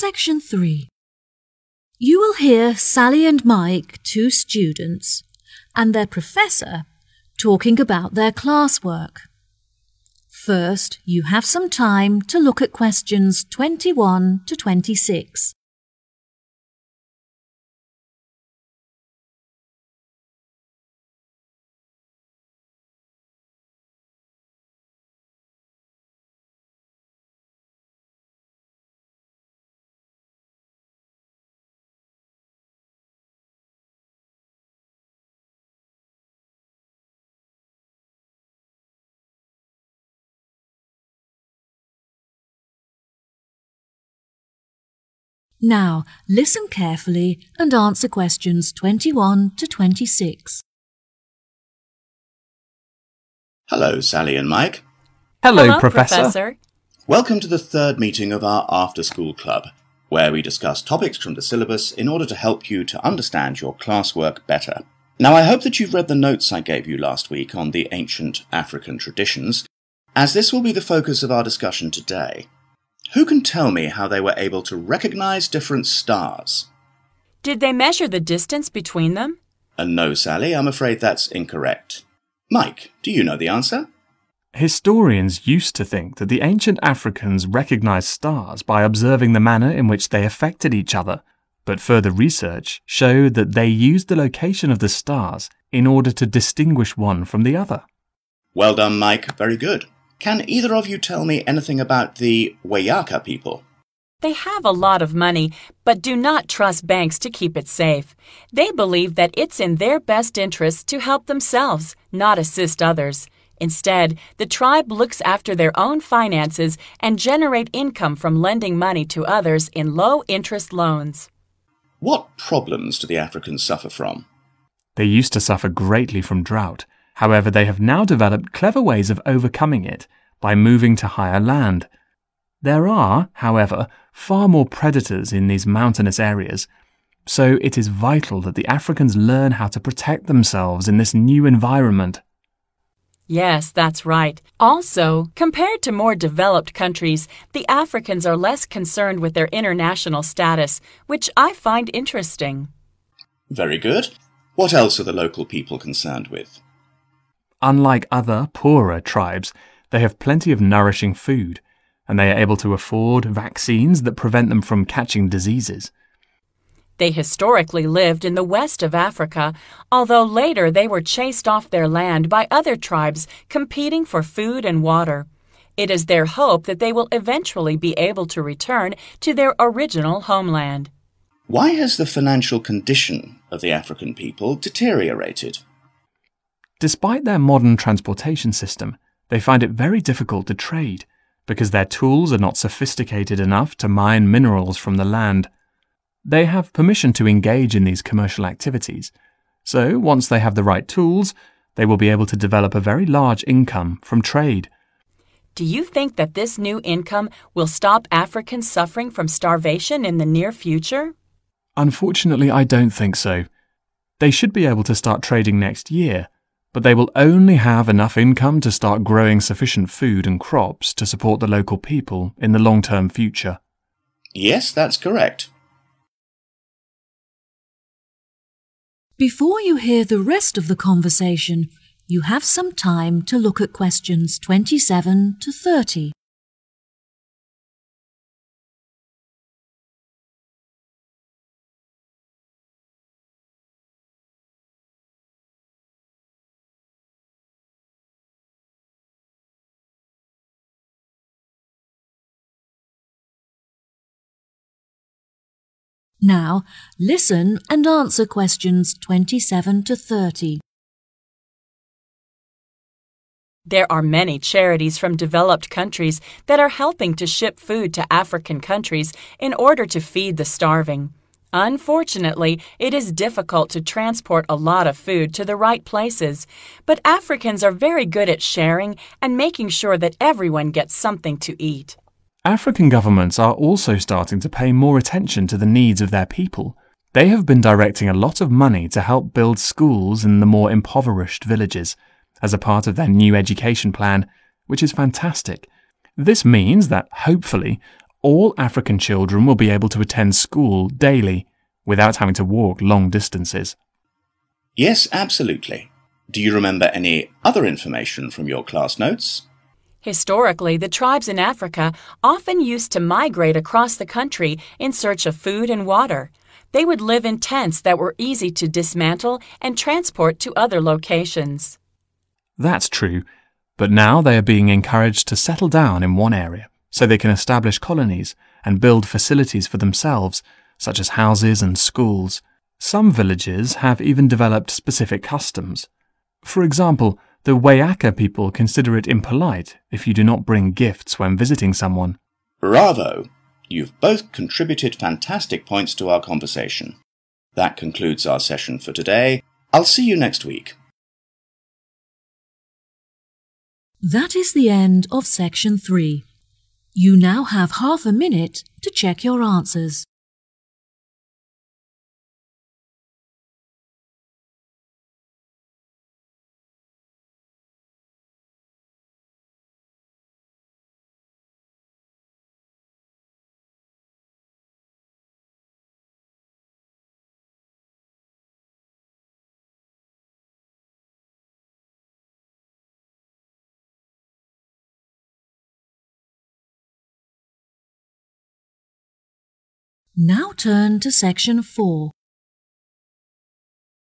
Section 3. You will hear Sally and Mike, two students, and their professor talking about their classwork. First, you have some time to look at questions 21 to 26. Now, listen carefully and answer questions 21 to 26. Hello, Sally and Mike. Hello, Professor. Welcome to the third meeting of our After School Club, where we discuss topics from the syllabus in order to help you to understand your classwork better. Now, I hope that you've read the notes I gave you last week on the ancient African traditions, as this will be the focus of our discussion today. Who can tell me how they were able to recognize different stars? Did they measure the distance between them? And no, Sally, I'm afraid that's incorrect. Mike, do you know the answer? Historians used to think that the ancient Africans recognized stars by observing the manner in which they affected each other, but further research showed that they used the location of the stars in order to distinguish one from the other. Well done, Mike. Very good. Can either of you tell me anything about the Wayaka people? They have a lot of money, but do not trust banks to keep it safe. They believe that it's in their best interest to help themselves, not assist others. Instead, the tribe looks after their own finances and generate income from lending money to others in low interest loans. What problems do the Africans suffer from? They used to suffer greatly from drought. However, they have now developed clever ways of overcoming it by moving to higher land. There are, however, far more predators in these mountainous areas, so it is vital that the Africans learn how to protect themselves in this new environment. Yes, that's right. Also, compared to more developed countries, the Africans are less concerned with their international status, which I find interesting. Very good. What else are the local people concerned with? Unlike other, poorer tribes, they have plenty of nourishing food, and they are able to afford vaccines that prevent them from catching diseases. They historically lived in the west of Africa, although later they were chased off their land by other tribes competing for food and water. It is their hope that they will eventually be able to return to their original homeland. Why has the financial condition of the African people deteriorated? Despite their modern transportation system, they find it very difficult to trade because their tools are not sophisticated enough to mine minerals from the land. They have permission to engage in these commercial activities, so once they have the right tools, they will be able to develop a very large income from trade. Do you think that this new income will stop Africans suffering from starvation in the near future? Unfortunately, I don't think so. They should be able to start trading next year, but they will only have enough income to start growing sufficient food and crops to support the local people in the long term future. Yes, that's correct. Before you hear the rest of the conversation, you have some time to look at questions 27 to 30. Now, listen and answer questions 27 to 30. There are many charities from developed countries that are helping to ship food to African countries in order to feed the starving. Unfortunately, it is difficult to transport a lot of food to the right places, but Africans are very good at sharing and making sure that everyone gets something to eat. African governments are also starting to pay more attention to the needs of their people. They have been directing a lot of money to help build schools in the more impoverished villages as a part of their new education plan, which is fantastic. This means that, hopefully, all African children will be able to attend school daily without having to walk long distances. Yes, absolutely. Do you remember any other information from your class notes? Historically, the tribes in Africa often used to migrate across the country in search of food and water. They would live in tents that were easy to dismantle and transport to other locations. That's true, but now they are being encouraged to settle down in one area so they can establish colonies and build facilities for themselves, such as houses and schools. Some villages have even developed specific customs. For example, the Wayaka people consider it impolite if you do not bring gifts when visiting someone. Bravo! You've both contributed fantastic points to our conversation. That concludes our session for today. I'll see you next week. That is the end of section three. You now have half a minute to check your answers. Now turn to section 4.